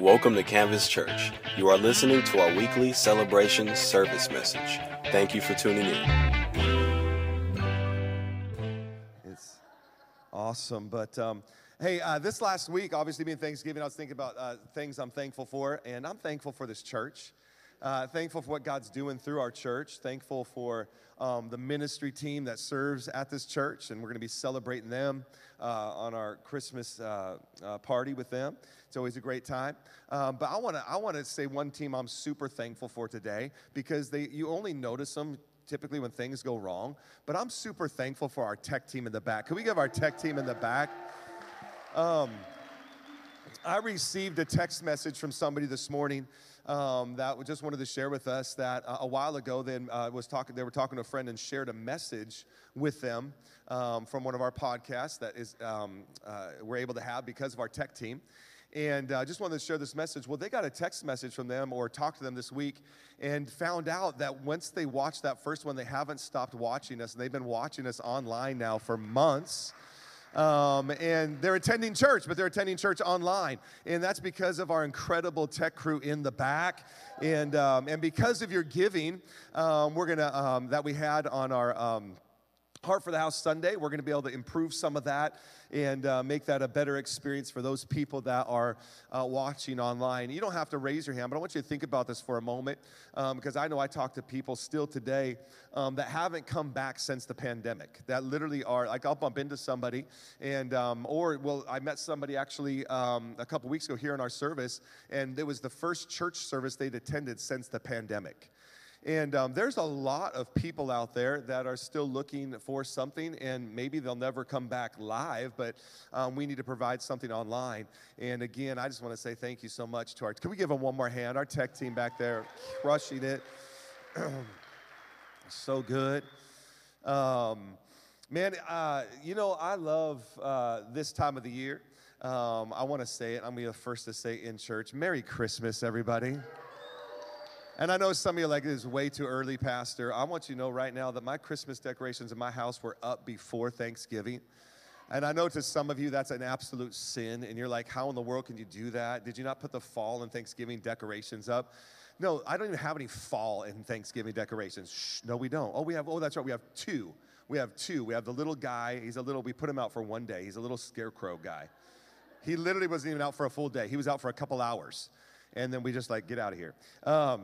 Welcome to Canvas Church. You are listening to our weekly celebration service message. Thank you for tuning in. It's awesome. But um, hey, uh, this last week, obviously being Thanksgiving, I was thinking about uh, things I'm thankful for, and I'm thankful for this church. Uh, thankful for what God's doing through our church. Thankful for um, the ministry team that serves at this church, and we're going to be celebrating them uh, on our Christmas uh, uh, party with them. It's always a great time. Um, but I want to I want to say one team I'm super thankful for today because they you only notice them typically when things go wrong. But I'm super thankful for our tech team in the back. Can we give our tech team in the back? Um, I received a text message from somebody this morning um, that just wanted to share with us that uh, a while ago then uh, was talking they were talking to a friend and shared a message with them um, from one of our podcasts that is um, uh, we're able to have because of our tech team and I uh, just wanted to share this message. Well, they got a text message from them or talked to them this week and found out that once they watched that first one, they haven't stopped watching us. And they've been watching us online now for months. Um, and they're attending church, but they're attending church online. And that's because of our incredible tech crew in the back. And, um, and because of your giving, um, we're going to, um, that we had on our um, Heart for the House Sunday. We're going to be able to improve some of that and uh, make that a better experience for those people that are uh, watching online. You don't have to raise your hand, but I want you to think about this for a moment um, because I know I talk to people still today um, that haven't come back since the pandemic. That literally are like I'll bump into somebody and um, or well I met somebody actually um, a couple weeks ago here in our service and it was the first church service they'd attended since the pandemic. And um, there's a lot of people out there that are still looking for something, and maybe they'll never come back live, but um, we need to provide something online. And again, I just want to say thank you so much to our. Can we give them one more hand? Our tech team back there, crushing it. so good. Um, man, uh, you know, I love uh, this time of the year. Um, I want to say it. I'm going to be the first to say in church. Merry Christmas, everybody. And I know some of you are like, this is way too early, Pastor. I want you to know right now that my Christmas decorations in my house were up before Thanksgiving. And I know to some of you that's an absolute sin. And you're like, how in the world can you do that? Did you not put the fall and Thanksgiving decorations up? No, I don't even have any fall and Thanksgiving decorations. Shh, no, we don't. Oh, we have, oh, that's right, we have two. We have two. We have the little guy. He's a little, we put him out for one day. He's a little scarecrow guy. He literally wasn't even out for a full day. He was out for a couple hours. And then we just like, get out of here. Um,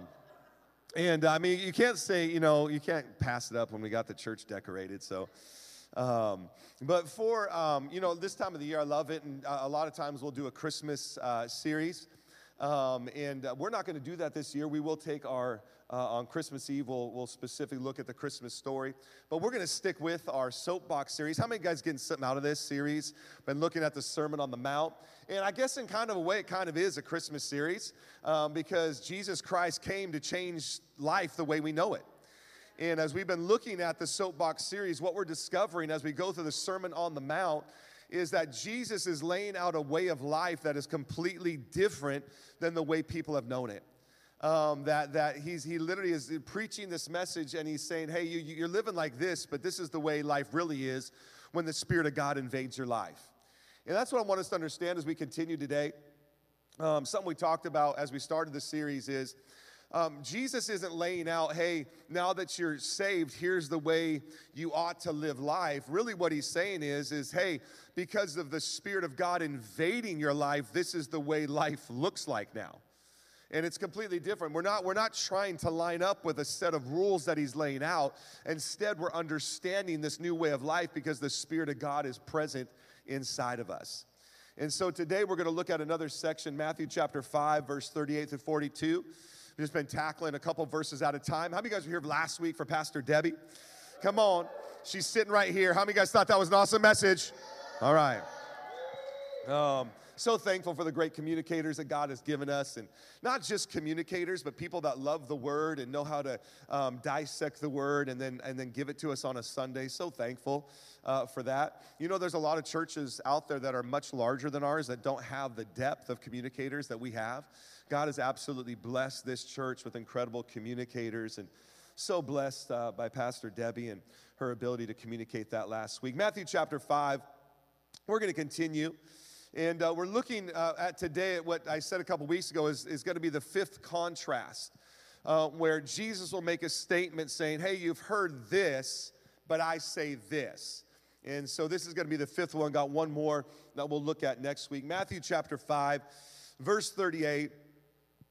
and I mean, you can't say, you know, you can't pass it up when we got the church decorated. So, um, but for, um, you know, this time of the year, I love it. And uh, a lot of times we'll do a Christmas uh, series. Um, and uh, we're not going to do that this year. We will take our, uh, on Christmas Eve, we'll, we'll, specifically look at the Christmas story. But we're going to stick with our soapbox series. How many guys getting something out of this series? Been looking at the Sermon on the Mount. And I guess in kind of a way, it kind of is a Christmas series um, because Jesus Christ came to change life the way we know it. And as we've been looking at the soapbox series, what we're discovering as we go through the Sermon on the Mount is that Jesus is laying out a way of life that is completely different than the way people have known it. Um, that that he's, he literally is preaching this message and he's saying, hey, you, you're living like this, but this is the way life really is when the Spirit of God invades your life. And that's what I want us to understand as we continue today. Um, something we talked about as we started the series is um, Jesus isn't laying out, hey, now that you're saved, here's the way you ought to live life. Really, what he's saying is, is hey, because of the Spirit of God invading your life, this is the way life looks like now. And it's completely different. We're not, we're not trying to line up with a set of rules that he's laying out. Instead, we're understanding this new way of life because the Spirit of God is present inside of us. And so today we're going to look at another section, Matthew chapter 5, verse 38 to 42. We've just been tackling a couple verses at a time. How many guys were here last week for Pastor Debbie? Come on. She's sitting right here. How many guys thought that was an awesome message? All right. Um, so thankful for the great communicators that God has given us, and not just communicators, but people that love the Word and know how to um, dissect the Word and then and then give it to us on a Sunday. So thankful uh, for that. You know, there's a lot of churches out there that are much larger than ours that don't have the depth of communicators that we have. God has absolutely blessed this church with incredible communicators and so blessed uh, by Pastor Debbie and her ability to communicate that last week. Matthew chapter 5, we're going to continue And uh, we're looking uh, at today at what I said a couple weeks ago is, is going to be the fifth contrast, uh, where Jesus will make a statement saying, Hey, you've heard this, but I say this. And so this is going to be the fifth one. Got one more that we'll look at next week. Matthew chapter 5, verse 38.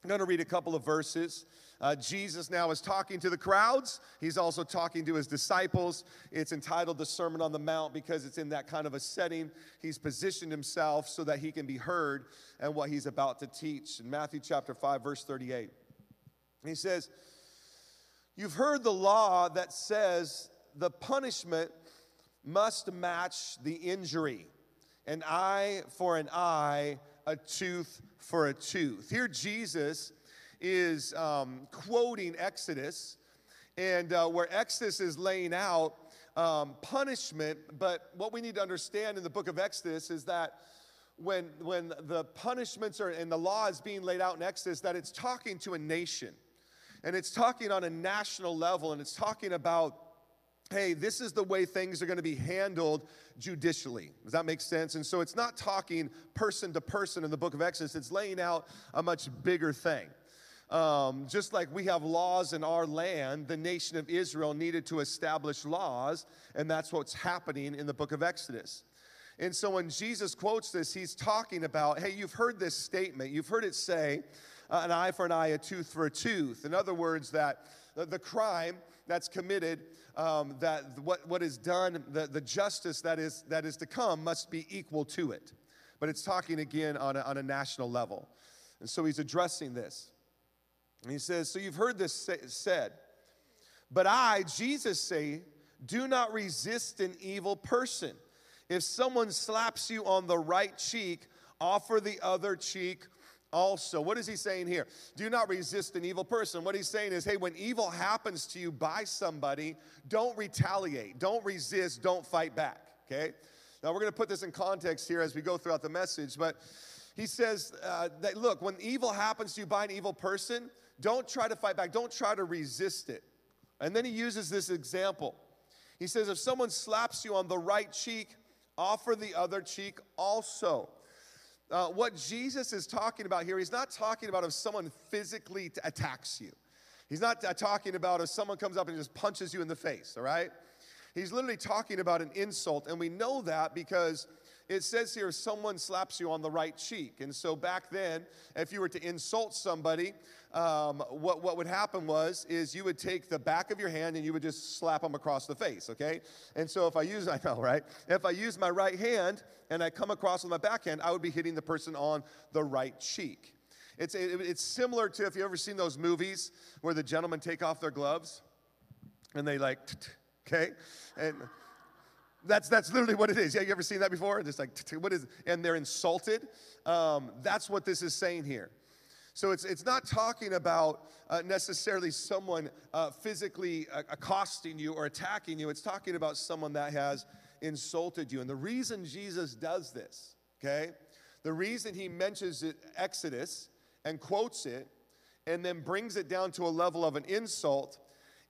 I'm going to read a couple of verses. Uh, Jesus now is talking to the crowds. He's also talking to his disciples. It's entitled the Sermon on the Mount because it's in that kind of a setting. He's positioned himself so that he can be heard and what he's about to teach. In Matthew chapter 5, verse 38, he says, You've heard the law that says the punishment must match the injury an eye for an eye, a tooth for a tooth. Here, Jesus is um, quoting Exodus, and uh, where Exodus is laying out um, punishment, but what we need to understand in the book of Exodus is that when, when the punishments are and the law is being laid out in Exodus, that it's talking to a nation. And it's talking on a national level, and it's talking about hey, this is the way things are going to be handled judicially. Does that make sense? And so it's not talking person to person in the book of Exodus, it's laying out a much bigger thing. Um, just like we have laws in our land, the nation of Israel needed to establish laws, and that's what's happening in the book of Exodus. And so when Jesus quotes this, he's talking about hey, you've heard this statement, you've heard it say, uh, an eye for an eye, a tooth for a tooth. In other words, that the, crime that's committed, um, that what, what is done, the, the justice that is, that is to come must be equal to it. But it's talking again on a, on a national level. And so he's addressing this. And he says, So you've heard this say, said, but I, Jesus, say, do not resist an evil person. If someone slaps you on the right cheek, offer the other cheek also. What is he saying here? Do not resist an evil person. What he's saying is, hey, when evil happens to you by somebody, don't retaliate, don't resist, don't fight back, okay? Now, we're going to put this in context here as we go throughout the message, but he says uh, that, look, when evil happens to you by an evil person, don't try to fight back. Don't try to resist it. And then he uses this example. He says, if someone slaps you on the right cheek, offer the other cheek also. Uh, what Jesus is talking about here, he's not talking about if someone physically t- attacks you. He's not uh, talking about if someone comes up and just punches you in the face, all right? He's literally talking about an insult. And we know that because it says here someone slaps you on the right cheek. And so back then, if you were to insult somebody, um, what, what would happen was is you would take the back of your hand and you would just slap them across the face, okay? And so if I use, I know, right? If I use my right hand and I come across with my backhand, I would be hitting the person on the right cheek. It's, it, it's similar to if you've ever seen those movies where the gentlemen take off their gloves and they like, okay? And that's, that's literally what it is. Yeah, you ever seen that before? Just like, what is, and they're insulted. Um, that's what this is saying here. So it's, it's not talking about uh, necessarily someone uh, physically uh, accosting you or attacking you. It's talking about someone that has insulted you. And the reason Jesus does this, okay, the reason he mentions it, Exodus and quotes it and then brings it down to a level of an insult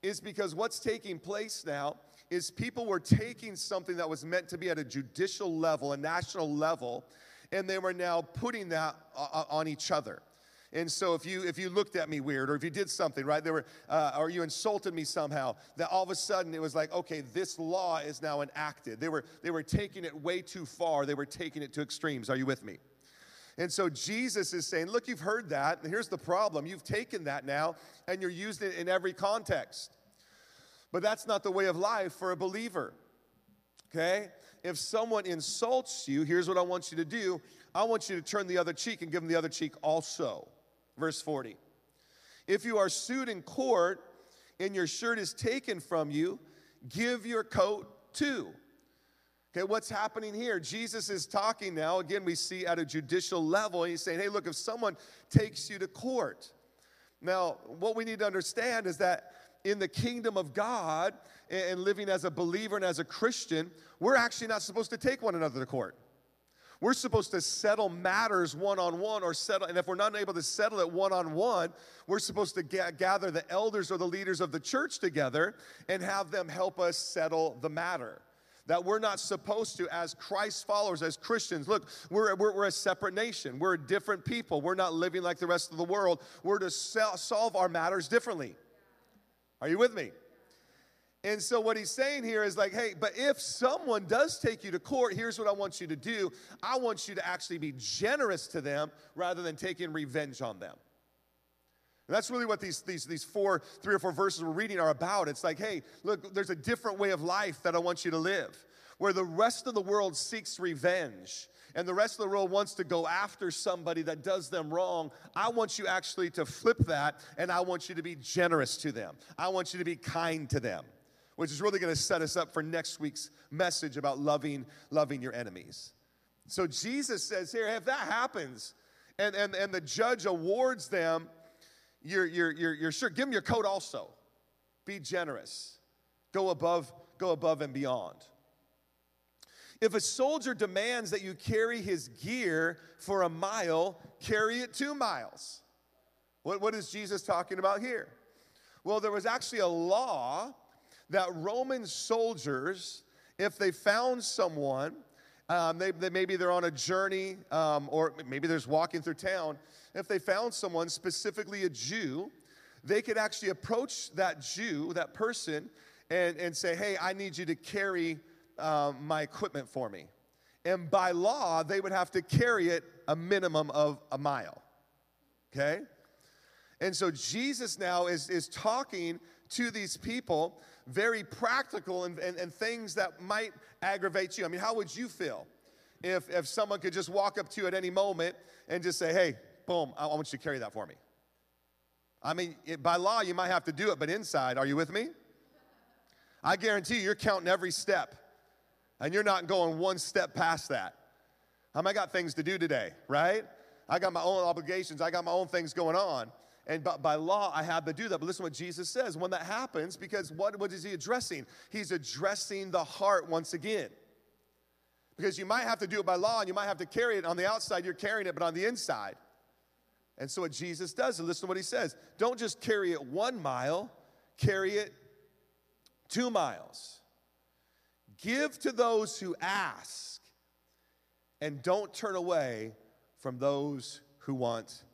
is because what's taking place now is people were taking something that was meant to be at a judicial level, a national level, and they were now putting that uh, uh, on each other. And so if you if you looked at me weird or if you did something right, there were uh, or you insulted me somehow, that all of a sudden it was like, okay, this law is now enacted. They were they were taking it way too far. They were taking it to extremes. Are you with me? And so Jesus is saying, look, you've heard that. And here's the problem. You've taken that now and you're using it in every context. But that's not the way of life for a believer. Okay? If someone insults you, here's what I want you to do I want you to turn the other cheek and give them the other cheek also. Verse 40. If you are sued in court and your shirt is taken from you, give your coat too. Okay, what's happening here? Jesus is talking now. Again, we see at a judicial level, he's saying, hey, look, if someone takes you to court. Now, what we need to understand is that in the kingdom of God and living as a believer and as a Christian, we're actually not supposed to take one another to court. We're supposed to settle matters one on one or settle, and if we're not able to settle it one on one, we're supposed to ga- gather the elders or the leaders of the church together and have them help us settle the matter. that we're not supposed to, as Christ followers, as Christians, look, we're, we're, we're, a separate nation. We're different people. We're not living like the rest of the world. We're to solve our matters differently. Are you with me? And so, what he's saying here is like, hey, but if someone does take you to court, here's what I want you to do I want you to actually be generous to them rather than taking revenge on them. And that's really what these, these, these four, three or four verses we're reading are about. It's like, hey, look, there's a different way of life that I want you to live, where the rest of the world seeks revenge and the rest of the world wants to go after somebody that does them wrong. I want you actually to flip that, and I want you to be generous to them. I want you to be kind to them which is really going to set us up for next week's message about loving loving your enemies. So Jesus says here, if that happens, and, and, and the judge awards them, you're, you're, you're, sure, give them your coat also. Be generous. Go above, go above and beyond. If a soldier demands that you carry his gear for a mile, carry it two miles. What, what is Jesus talking about here? Well, there was actually a law that Roman soldiers, if they found someone, um, they, they, maybe they're on a journey um, or maybe they're just walking through town, if they found someone, specifically a Jew, they could actually approach that Jew, that person, and, and say, Hey, I need you to carry um, my equipment for me. And by law, they would have to carry it a minimum of a mile. Okay? And so Jesus now is, is talking to these people very practical and, and, and things that might aggravate you. I mean, how would you feel if, if someone could just walk up to you at any moment and just say, hey, boom, I want you to carry that for me? I mean, it, by law, you might have to do it, but inside, are you with me? I guarantee you, you're counting every step, and you're not going one step past that. Um, I got things to do today, right? I got my own obligations, I got my own things going on. And by, by law, I have to do that. But listen what Jesus says when that happens, because what, what is he addressing? He's addressing the heart once again. Because you might have to do it by law and you might have to carry it on the outside, you're carrying it, but on the inside. And so what Jesus does, and listen to what he says don't just carry it one mile, carry it two miles. Give to those who ask, and don't turn away from those who want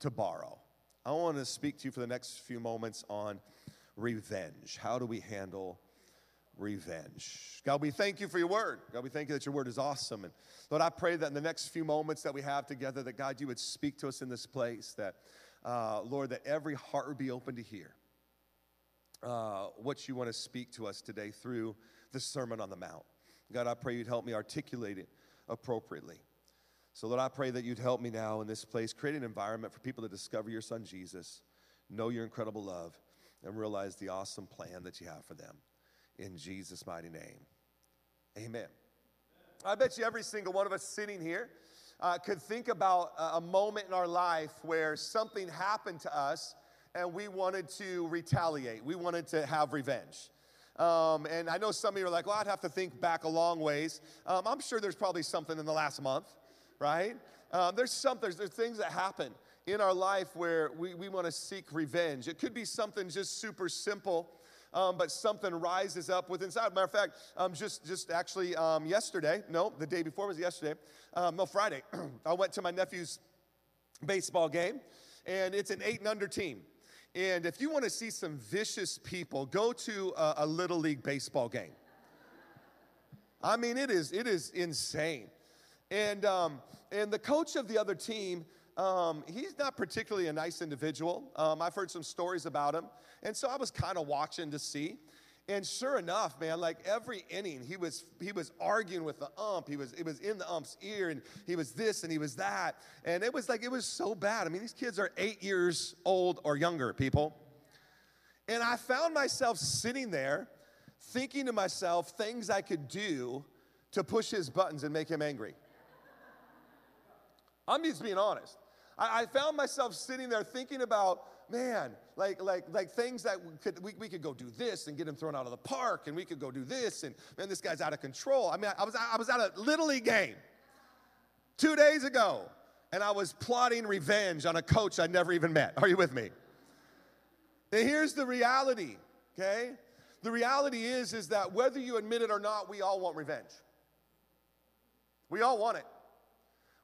to borrow. I want to speak to you for the next few moments on revenge. How do we handle revenge? God, we thank you for your word. God, we thank you that your word is awesome. And Lord, I pray that in the next few moments that we have together, that God, you would speak to us in this place, that, uh, Lord, that every heart would be open to hear uh, what you want to speak to us today through the Sermon on the Mount. God, I pray you'd help me articulate it appropriately. So, Lord, I pray that you'd help me now in this place, create an environment for people to discover your son Jesus, know your incredible love, and realize the awesome plan that you have for them. In Jesus' mighty name, amen. I bet you every single one of us sitting here uh, could think about a, a moment in our life where something happened to us and we wanted to retaliate, we wanted to have revenge. Um, and I know some of you are like, well, I'd have to think back a long ways. Um, I'm sure there's probably something in the last month right? Um, there's some, there's, there's things that happen in our life where we, we want to seek revenge. It could be something just super simple. Um, but something rises up within inside. Matter of fact, um, just just actually um, yesterday, no, the day before was yesterday, um, no, Friday, I went to my nephew's baseball game, and it's an eight and under team. And if you want to see some vicious people, go to a, a little league baseball game. I mean, it is it is insane. And, um, and the coach of the other team, um, he's not particularly a nice individual. Um, I've heard some stories about him. And so I was kind of watching to see. And sure enough, man, like every inning, he was he was arguing with the ump. He was it was in the ump's ear, and he was this and he was that, and it was like it was so bad. I mean, these kids are eight years old or younger, people. And I found myself sitting there, thinking to myself things I could do to push his buttons and make him angry. I'm just being honest. I, I found myself sitting there thinking about, man, like like like things that we could we, we could go do this and get him thrown out of the park, and we could go do this, and man, this guy's out of control. I mean, I was I was at a little league game two days ago, and I was plotting revenge on a coach I never even met. Are you with me? And here's the reality, okay? the reality is, is that whether you admit it or not, we all want revenge. We all want it.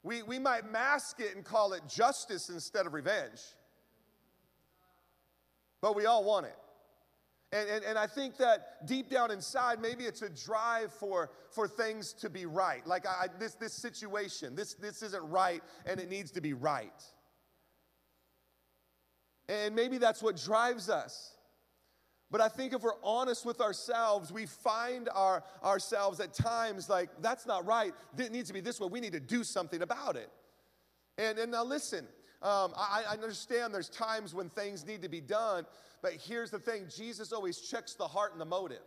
We, we might mask it and call it justice instead of revenge, but we all want it. And, and, and I think that deep down inside, maybe it's a drive for, for things to be right. Like I, this, this situation, this, this isn't right and it needs to be right. And maybe that's what drives us. But I think if we're honest with ourselves, we find our, ourselves at times like, that's not right. It needs to be this way. We need to do something about it. And, and now listen, um, I, I understand there's times when things need to be done, but here's the thing Jesus always checks the heart and the motive.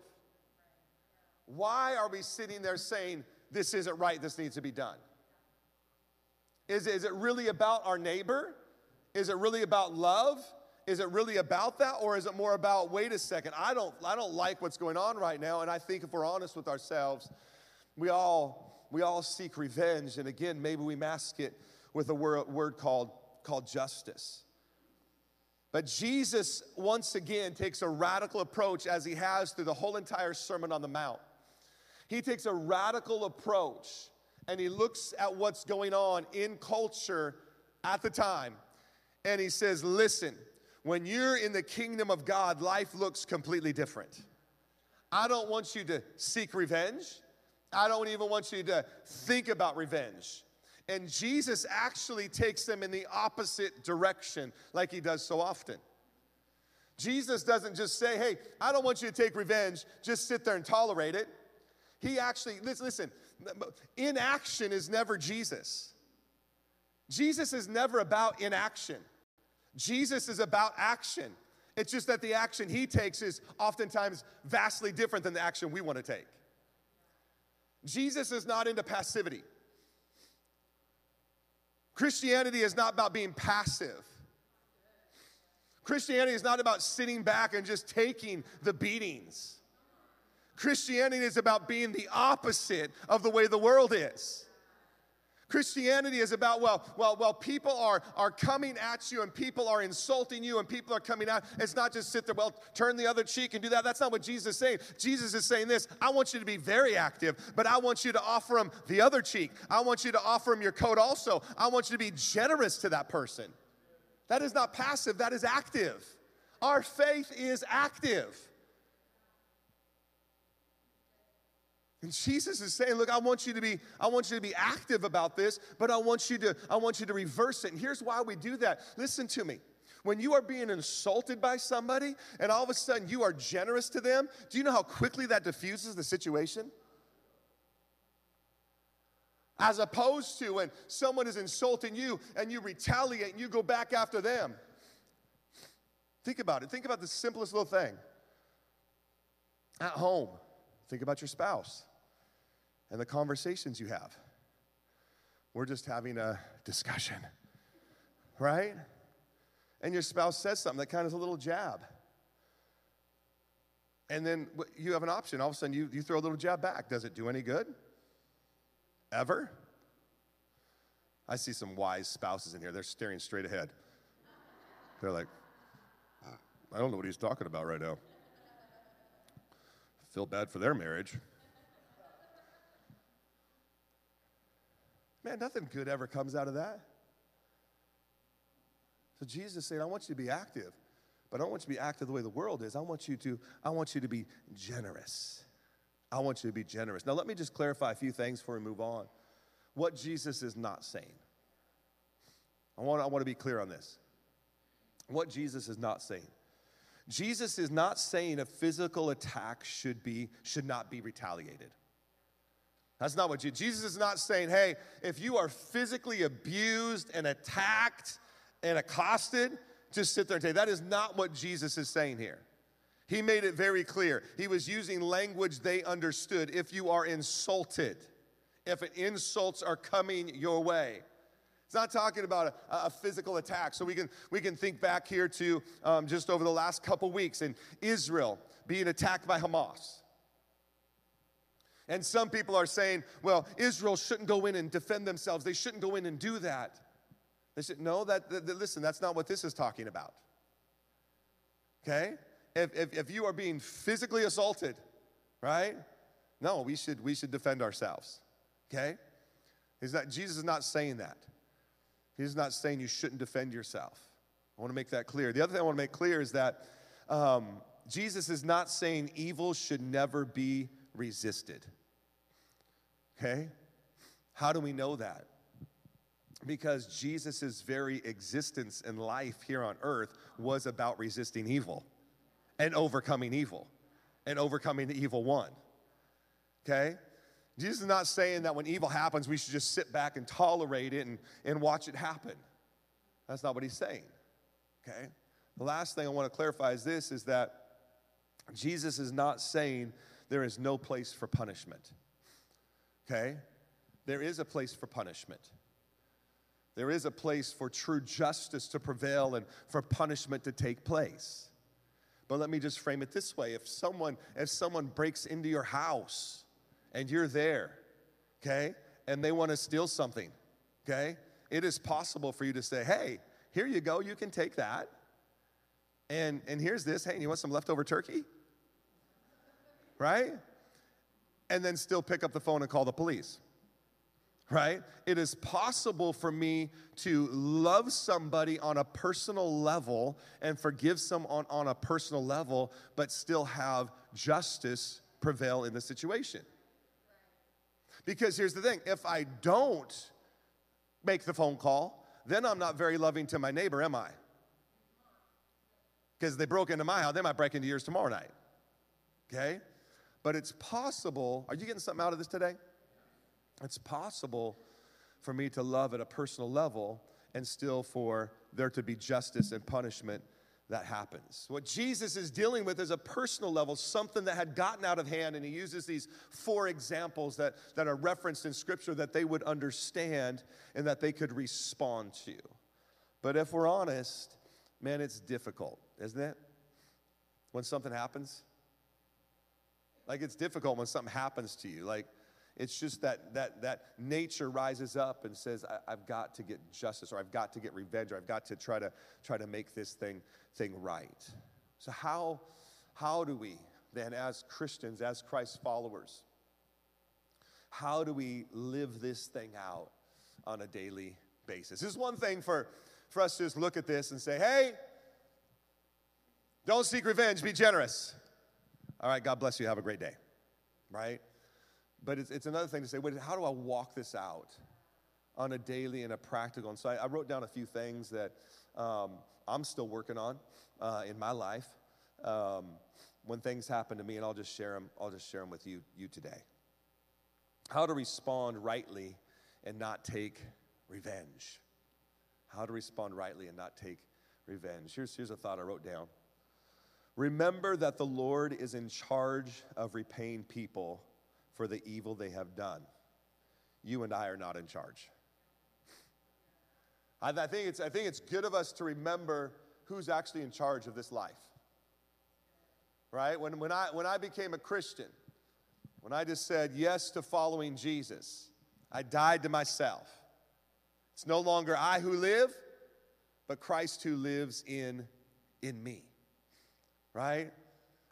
Why are we sitting there saying, this isn't right, this needs to be done? Is, is it really about our neighbor? Is it really about love? Is it really about that or is it more about wait a second, I don't I don't like what's going on right now and I think if we're honest with ourselves, we all we all seek revenge and again maybe we mask it with a word, word called called justice. But Jesus once again takes a radical approach as he has through the whole entire Sermon on the Mount. He takes a radical approach and he looks at what's going on in culture at the time and he says, Listen, when you're in the kingdom of God, life looks completely different. I don't want you to seek revenge. I don't even want you to think about revenge. And Jesus actually takes them in the opposite direction, like he does so often. Jesus doesn't just say, Hey, I don't want you to take revenge, just sit there and tolerate it. He actually, listen, inaction is never Jesus. Jesus is never about inaction. Jesus is about action. It's just that the action he takes is oftentimes vastly different than the action we want to take. Jesus is not into passivity. Christianity is not about being passive. Christianity is not about sitting back and just taking the beatings. Christianity is about being the opposite of the way the world is. Christianity is about, well, well, well, people are, are coming at you and people are insulting you and people are coming out. It's not just sit there, well, turn the other cheek and do that. That's not what Jesus is saying. Jesus is saying this I want you to be very active, but I want you to offer them the other cheek. I want you to offer them your coat also. I want you to be generous to that person. That is not passive, that is active. Our faith is active. And Jesus is saying, look, I want you to be, I want you to be active about this, but I want you to, I want you to reverse it. And here's why we do that. Listen to me. When you are being insulted by somebody and all of a sudden you are generous to them, do you know how quickly that diffuses the situation? As opposed to when someone is insulting you and you retaliate and you go back after them. Think about it. Think about the simplest little thing. At home, think about your spouse and the conversations you have. We're just having a discussion, right? And your spouse says something that kind of is a little jab. And then you have an option. All of a sudden, you, you throw a little jab back. Does it do any good? Ever? I see some wise spouses in here. They're staring straight ahead. They're like, I don't know what he's talking about right now. Feel bad for their marriage. Man, nothing good ever comes out of that. So Jesus is saying, I want you to be active, but I don't want you to be active the way the world is. I want you to, I want you to be generous. I want you to be generous. Now, let me just clarify a few things before we move on. What Jesus is not saying. I want, I want to be clear on this. What Jesus is not saying. Jesus is not saying a physical attack should be should not be retaliated. That's not what Jesus, is not saying, hey, if you are physically abused and attacked and accosted, just sit there and take. That is not what Jesus is saying here. He made it very clear. He was using language they understood. If you are insulted, if insults are coming your way, it's not talking about a, a, physical attack. So we can we can think back here to um, just over the last couple weeks in Israel being attacked by Hamas. And some people are saying, well, Israel shouldn't go in and defend themselves. They shouldn't go in and do that. They said, no, that, that, that listen, that's not what this is talking about. Okay? if, if, if you are being physically assaulted, right? No, we should, we should defend ourselves, okay? Jesus is not saying that. He's not saying you shouldn't defend yourself. I want to make that clear. The other thing I want to make clear is that um, Jesus is not saying evil should never be resisted. Okay? How do we know that? Because Jesus' very existence and life here on earth was about resisting evil and overcoming evil and overcoming the evil one. Okay? Jesus is not saying that when evil happens, we should just sit back and tolerate it and, and watch it happen. That's not what he's saying. Okay? The last thing I want to clarify is this is that Jesus is not saying there is no place for punishment. Okay? There is a place for punishment. There is a place for true justice to prevail and for punishment to take place. But let me just frame it this way. If someone if someone breaks into your house and you're there, okay? And they want to steal something, okay? It is possible for you to say, "Hey, here you go. You can take that." And and here's this. Hey, you want some leftover turkey? Right? And then still pick up the phone and call the police right? It is possible for me to love somebody on a personal level and forgive someone on a personal level, but still have justice prevail in the situation. Because here's the thing if I don't make the phone call, then I'm not very loving to my neighbor, am I? Because they broke into my house, they might break into yours tomorrow night. Okay? But it's possible. Are you getting something out of this today? It's possible for me to love at a personal level and still for there to be justice and punishment that happens. What Jesus is dealing with is a personal level, something that had gotten out of hand, and he uses these four examples that, that are referenced in Scripture that they would understand and that they could respond to. But if we're honest, man, it's difficult, isn't it? When something happens? Like, it's difficult when something happens to you. Like, it's just that, that, that nature rises up and says, I, have got to get justice, or I've got to get revenge, or I've got to try to, try to make this thing, thing right. So, how, how do we then, as Christians, as Christ followers, how do we live this thing out on a daily basis? This is one thing for, for us to just look at this and say, hey, don't seek revenge, be generous. All right, God bless you, have a great day, right? But it's, it's another thing to say, wait, how do I walk this out on a daily and a practical? And so I, I wrote down a few things that um, I'm still working on uh, in my life um, when things happen to me, and I'll just share them. I'll just share them with you, you today. How to respond rightly and not take revenge. How to respond rightly and not take revenge. Here's, here's a thought I wrote down. Remember that the Lord is in charge of repaying people for the evil they have done. You and I are not in charge. I, think it's, I think it's good of us to remember who's actually in charge of this life. Right? When, when, I, when I became a Christian, when I just said yes to following Jesus, I died to myself. It's no longer I who live, but Christ who lives in, in me. Right?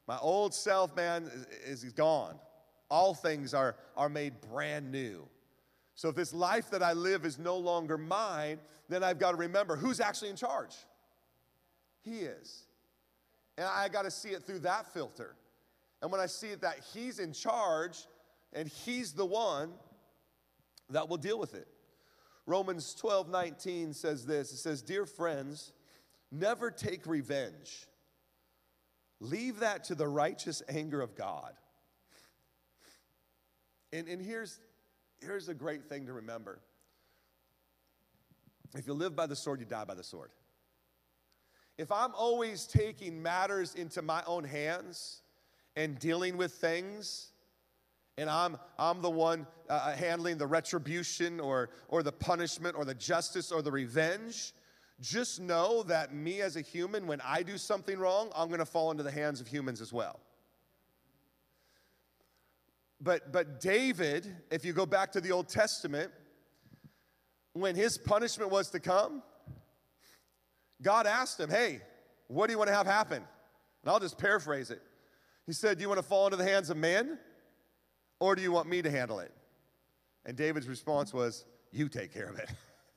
My old self, man, is, is gone all things are, are made brand new. So if this life that I live is no longer mine, then I've got to remember who's actually in charge. He is. And I got to see it through that filter. And when I see it that He's in charge and He's the one that will deal with it. Romans 12 19 says this it says, Dear friends, never take revenge. Leave that to the righteous anger of God. And, and here's, here's a great thing to remember if you live by the sword, you die by the sword. If I'm always taking matters into my own hands and dealing with things, and I'm, I'm the one uh, uh handling the retribution or, or the punishment or the justice or the revenge, just know that me as a human, when I do something wrong, I'm gonna fall into the hands of humans as well. But, but David, if you go back to the Old Testament, when his punishment was to come, God asked him, Hey, what do you want to have happen? And I'll just paraphrase it. He said, Do you want to fall into the hands of men or do you want me to handle it? And David's response was, You take care of it.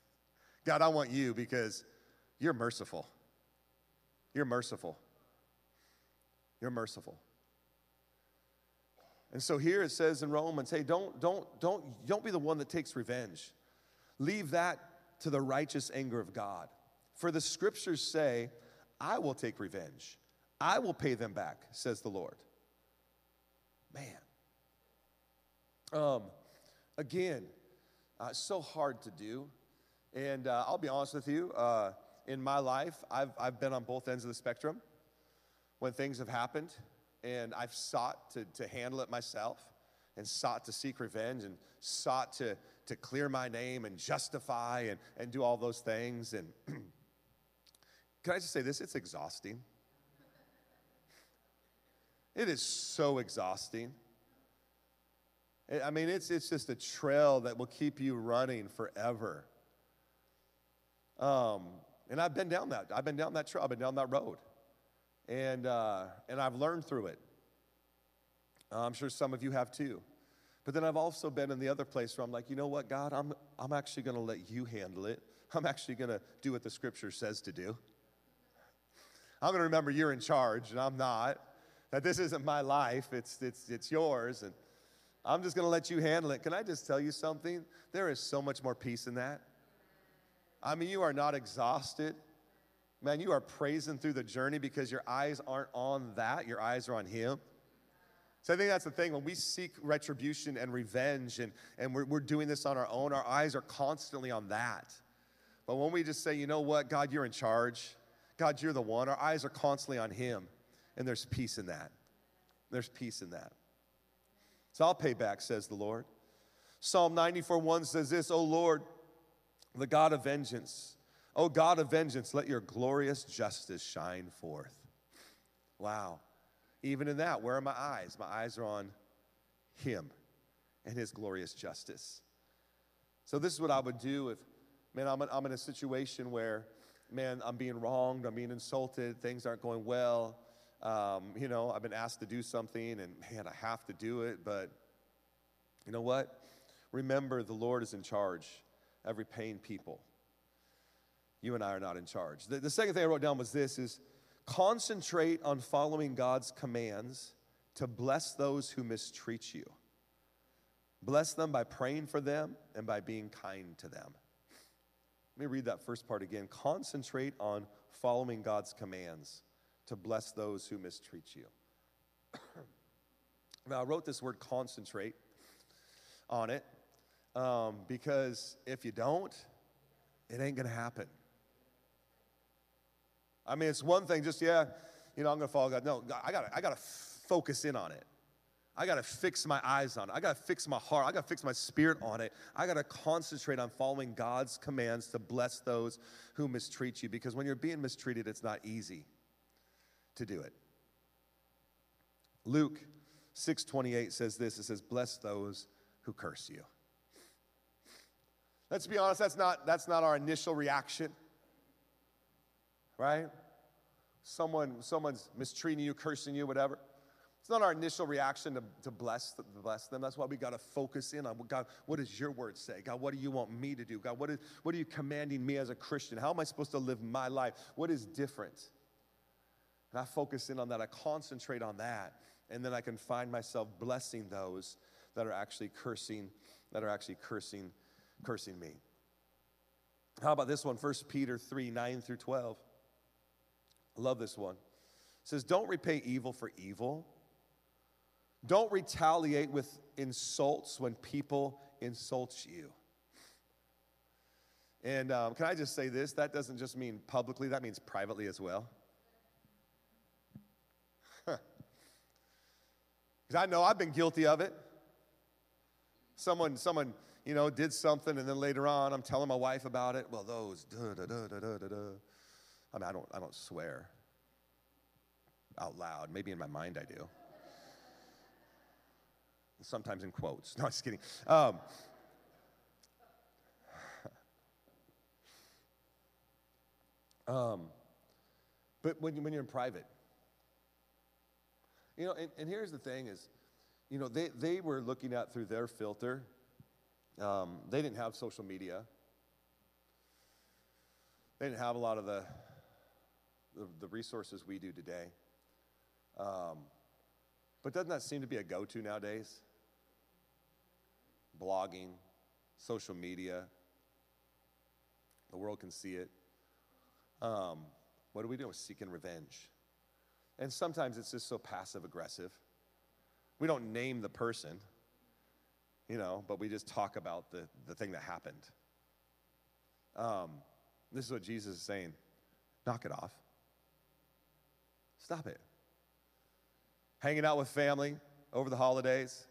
God, I want you because you're merciful. You're merciful. You're merciful. And so here it says in Romans, hey, don't, don't, don't, don't be the one that takes revenge. Leave that to the righteous anger of God. For the scriptures say, I will take revenge. I will pay them back, says the Lord. Man. Um, again, uh, so hard to do. And uh, I'll be honest with you, uh, in my life, I've, I've been on both ends of the spectrum when things have happened, and I've sought to, to handle it myself and sought to seek revenge and sought to, to clear my name and justify and, and do all those things. And can I just say this? It's exhausting. It is so exhausting. I mean, it's, it's just a trail that will keep you running forever. Um, and I've been down that. I've been down that trail. I've been down that road. And, uh, and I've learned through it. I'm sure some of you have too. But then I've also been in the other place where I'm like, you know what, God, I'm, I'm actually going to let you handle it. I'm actually going to do what the scripture says to do. I'm going to remember you're in charge and I'm not. That this isn't my life, it's, it's, it's yours. And I'm just going to let you handle it. Can I just tell you something? There is so much more peace in that. I mean, you are not exhausted. Man, you are praising through the journey because your eyes aren't on that, your eyes are on Him. So I think that's the thing. When we seek retribution and revenge and, and we're, we're doing this on our own, our eyes are constantly on that. But when we just say, you know what, God, you're in charge, God, you're the one, our eyes are constantly on Him. And there's peace in that. There's peace in that. So I'll pay back, says the Lord. Psalm 94 1 says this, O Lord, the God of vengeance. O God of vengeance, let your glorious justice shine forth. Wow. Even in that, where are my eyes? My eyes are on Him and His glorious justice. So, this is what I would do if, man, I'm I'm in a situation where, man, I'm being wronged, I'm being insulted, things aren't going well. Um, you know, I've been asked to do something and, man, I have to do it, but you know what? Remember, the Lord is in charge of repaying people. You and I are not in charge. The, the second thing I wrote down was this is concentrate on following God's commands to bless those who mistreat you. Bless them by praying for them and by being kind to them. Let me read that first part again. Concentrate on following God's commands to bless those who mistreat you. now, I wrote this word concentrate on it um, because if you don't, it ain't going to happen. I mean, it's one thing just, yeah, you know, I'm going to follow God. No, I got I gotta focus in on it. I got to fix my eyes on it. I got to fix my heart. I got to fix my spirit on it. I got to concentrate on following God's commands to bless those who mistreat you because when you're being mistreated, it's not easy to do it. Luke 6:28 says this. It says, "Bless those who curse you." Let's be honest, that's not, that's not our initial reaction, right? Someone, someone's mistreating you, cursing you, whatever. It's not our initial reaction to, to bless, bless them. That's why we got to focus in on God, what does your word say? God, what do you want me to do? God, what, is, what are you commanding me as a Christian? How am I supposed to live my life? What is different? And I focus in on that. I concentrate on that. And then I can find myself blessing those that are actually cursing, that are actually cursing cursing me. How about this one? 1 Peter 3 9 through 12. I love this one. It says, Don't repay evil for evil. Don't retaliate with insults when people insult you. And um, can I just say this? That doesn't just mean publicly, that means privately as well. Because I know I've been guilty of it. Someone, someone you know, did something, and then later on, I'm telling my wife about it. Well, those. I mean, I don't, I don't swear out loud. Maybe in my mind I do. Sometimes in quotes. No, I'm just kidding. Um, um, but when, when you're in private, You know, and, and here's the thing is, you know, they, they were looking at through their filter. Um, they didn't have social media. They didn't have a lot of the, the, the resources we do today. Um, but doesn't that seem to be a go to nowadays? Blogging, social media, the world can see it. Um, what do we do? We're seeking revenge. And sometimes it's just so passive aggressive. We don't name the person, you know, but we just talk about the, the thing that happened. Um, this is what Jesus is saying knock it off. Stop it. Hanging out with family over the holidays.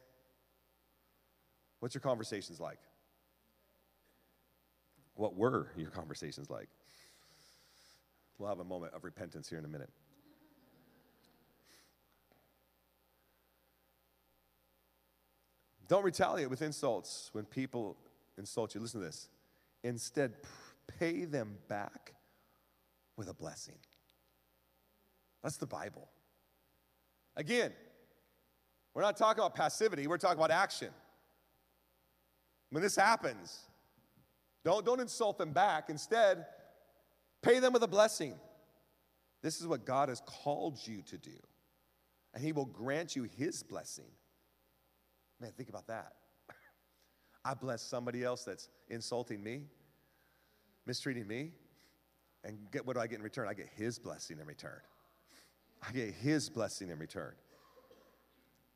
What's your conversations like? What were your conversations like? We'll have a moment of repentance here in a minute. Don't retaliate with insults when people insult you. Listen to this. Instead, pay them back with a blessing. That's the Bible. Again, we're not talking about passivity, we're talking about action. When this happens, don't, don't insult them back. Instead, pay them with a blessing. This is what God has called you to do, and He will grant you His blessing. Man, think about that. I bless somebody else that's insulting me, mistreating me, and get what do I get in return? I get His blessing in return. I get His blessing in return.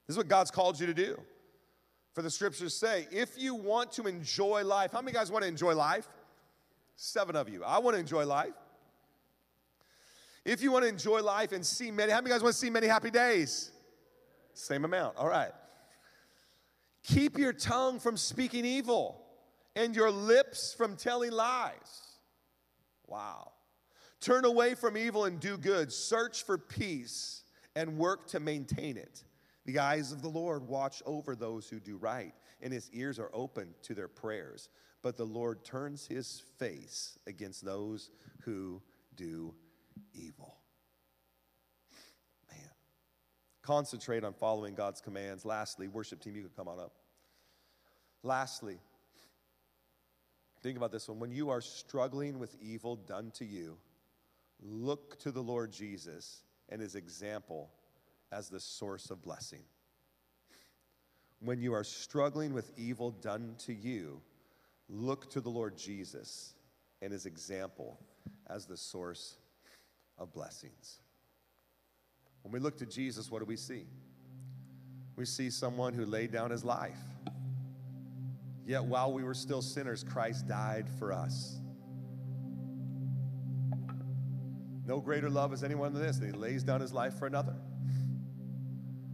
This is what God's called you to do. For the scriptures say, if you want to enjoy life, how many guys want to enjoy life? Seven of you. I want to enjoy life. If you want to enjoy life and see many, how many guys want to see many happy days? Same amount. All right. Keep your tongue from speaking evil and your lips from telling lies. Wow. Turn away from evil and do good. Search for peace and work to maintain it. The eyes of the Lord watch over those who do right, and his ears are open to their prayers. But the Lord turns his face against those who do evil. Man. Concentrate on following God's commands. Lastly, worship team, you can come on up. Lastly, think about this one. When you are struggling with evil done to you, look to the Lord Jesus and his example as the source of blessing. When you are struggling with evil done to you, look to the Lord Jesus and his example as the source of blessings. When we look to Jesus, what do we see? We see someone who laid down his life. Yet while we were still sinners, Christ died for us. No greater love is anyone than this, that he lays down his life for another.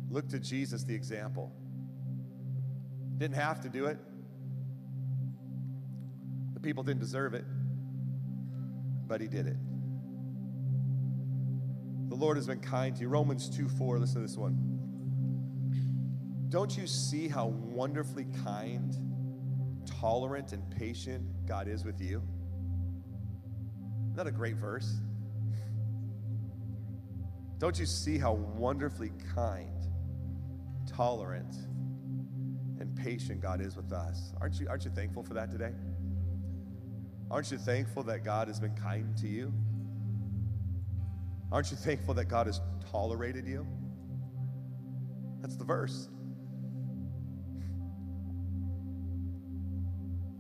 Look to Jesus, the example. Didn't have to do it. The people didn't deserve it, but he did it. The Lord has been kind to you. Romans 2 4, listen to this one. Don't you see how wonderfully kind, tolerant, and patient God is with you? Isn't that a great verse? Don't you see how wonderfully kind, tolerant, and patient God is with us. Aren't you, aren't you thankful for that today? Aren't you thankful that God has been kind to you? Aren't you thankful that God has tolerated you? That's the verse.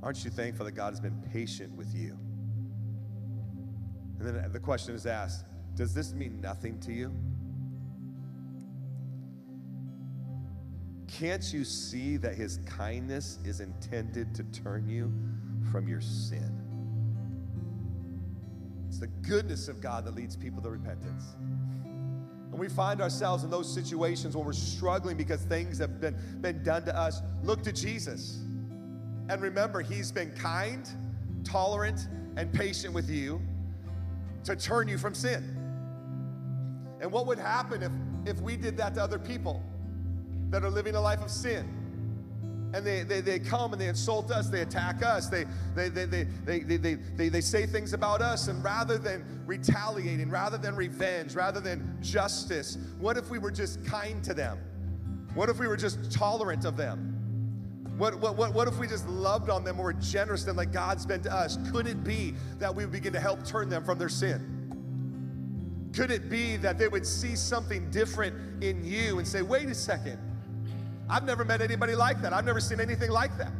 Aren't you thankful that God has been patient with you? And then the question is asked Does this mean nothing to you? Can't you see that his kindness is intended to turn you from your sin? The goodness of God that leads people to repentance. And we find ourselves in those situations when we're struggling because things have been, been done to us. Look to Jesus. And remember, He's been kind, tolerant, and patient with you to turn you from sin. And what would happen if, if we did that to other people? that are living a life of sin. And they, they, they come and they insult us, they attack us, they, they, they, they, they, they, they, they, they say things about us, and rather than retaliating, rather than revenge, rather than justice, what if we were just kind to them? What if we were just tolerant of them? What, what, what, what if we just loved on them or were generous to them like God's been to us? Could it be that we would begin to help turn them from their sin? Could it be that they would see something different in you and say, wait a second, I've never met anybody like that. I've never seen anything like that.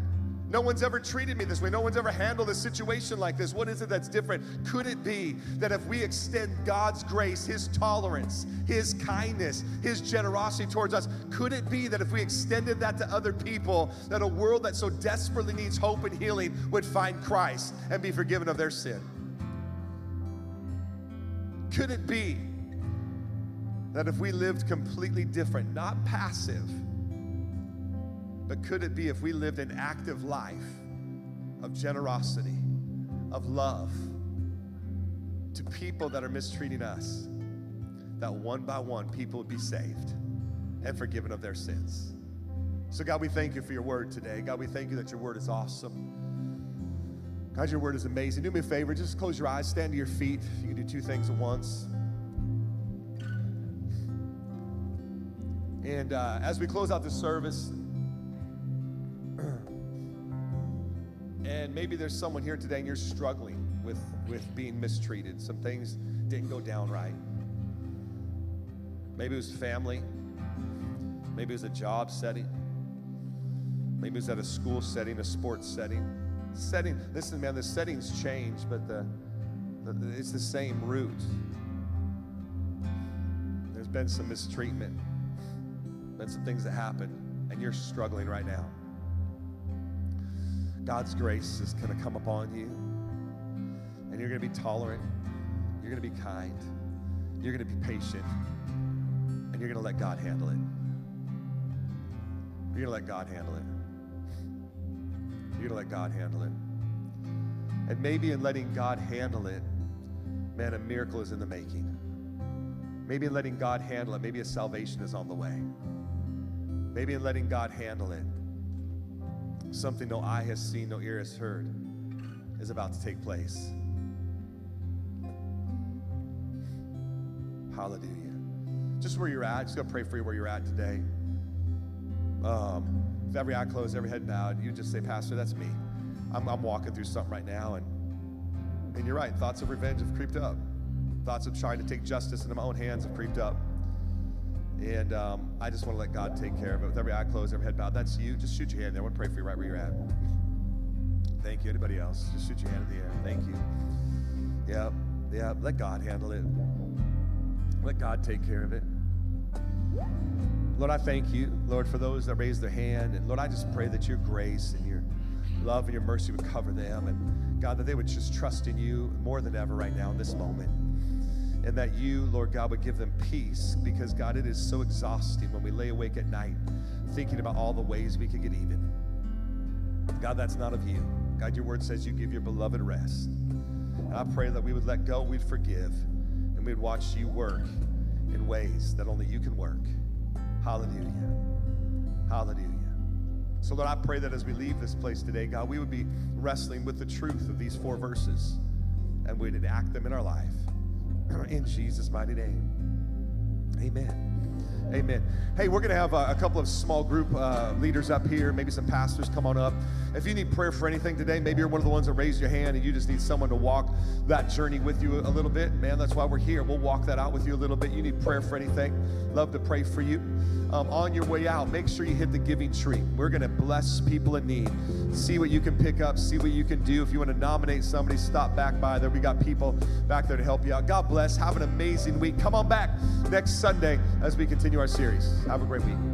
No one's ever treated me this way. No one's ever handled a situation like this. What is it that's different? Could it be that if we extend God's grace, His tolerance, His kindness, His generosity towards us, could it be that if we extended that to other people, that a world that so desperately needs hope and healing would find Christ and be forgiven of their sin? Could it be that if we lived completely different, not passive, but could it be if we lived an active life of generosity, of love to people that are mistreating us, that one by one people would be saved and forgiven of their sins? So, God, we thank you for your word today. God, we thank you that your word is awesome. God, your word is amazing. Do me a favor, just close your eyes, stand to your feet. You can do two things at once. And uh, as we close out this service, and maybe there's someone here today and you're struggling with, with being mistreated. Some things didn't go down right. Maybe it was family. Maybe it was a job setting. Maybe it was at a school setting, a sports setting. Setting, listen, man, the settings change, but the, the it's the same root. There's been some mistreatment, been some things that happened, and you're struggling right now. God's grace is going to come upon you, and you're going to be tolerant, you're going to be kind, you're going to be patient, and you're going to let God handle it. You're going to let God handle it. You're going to let God handle it. And maybe in letting God handle it, man, a miracle is in the making. Maybe in letting God handle it, maybe a salvation is on the way. Maybe in letting God handle it, something no eye has seen, no ear has heard is about to take place. Hallelujah. Just where you're at, just gonna pray for you where you're at today. Um, with every eye closed, every head bowed, you just say, Pastor, that's me. I'm, I'm walking through something right now, and and you're right. Thoughts of revenge have creeped up. Thoughts of trying to take justice into my own hands have creeped up. And um, I just want to let God take care of it. With every eye closed, every head bowed. That's you. Just shoot your hand there. I want to pray for you right where you're at. Thank you. Anybody else? Just shoot your hand in the air. Thank you. Yep. Yep. Let God handle it. Let God take care of it. Lord, I thank you, Lord, for those that raised their hand. And Lord, I just pray that your grace and your love and your mercy would cover them. And God, that they would just trust in you more than ever right now in this moment and that you, Lord God, would give them peace because, God, it is so exhausting when we lay awake at night thinking about all the ways we could get even. God, that's not of you. God, your word says you give your beloved rest. And I pray that we would let go, we'd forgive, and we'd watch you work in ways that only you can work. Hallelujah. Hallelujah. So, Lord, I pray that as we leave this place today, God, we would be wrestling with the truth of these four verses and we'd enact them in our life. In Jesus' mighty name. Amen. Amen. Hey, we're going to have a, a, couple of small group uh, leaders up here, maybe some pastors come on up. If you need prayer for anything today, maybe you're one of the ones that raised your hand and you just need someone to walk that journey with you a little bit. Man, that's why we're here. We'll walk that out with you a little bit. You need prayer for anything, love to pray for you. Um, on your way out, make sure you hit the giving tree. We're going to bless people in need. See what you can pick up, see what you can do. If you want to nominate somebody, stop back by there. We got people back there to help you out. God bless. Have an amazing week. Come on back next Sunday as we continue our series. Have a great week.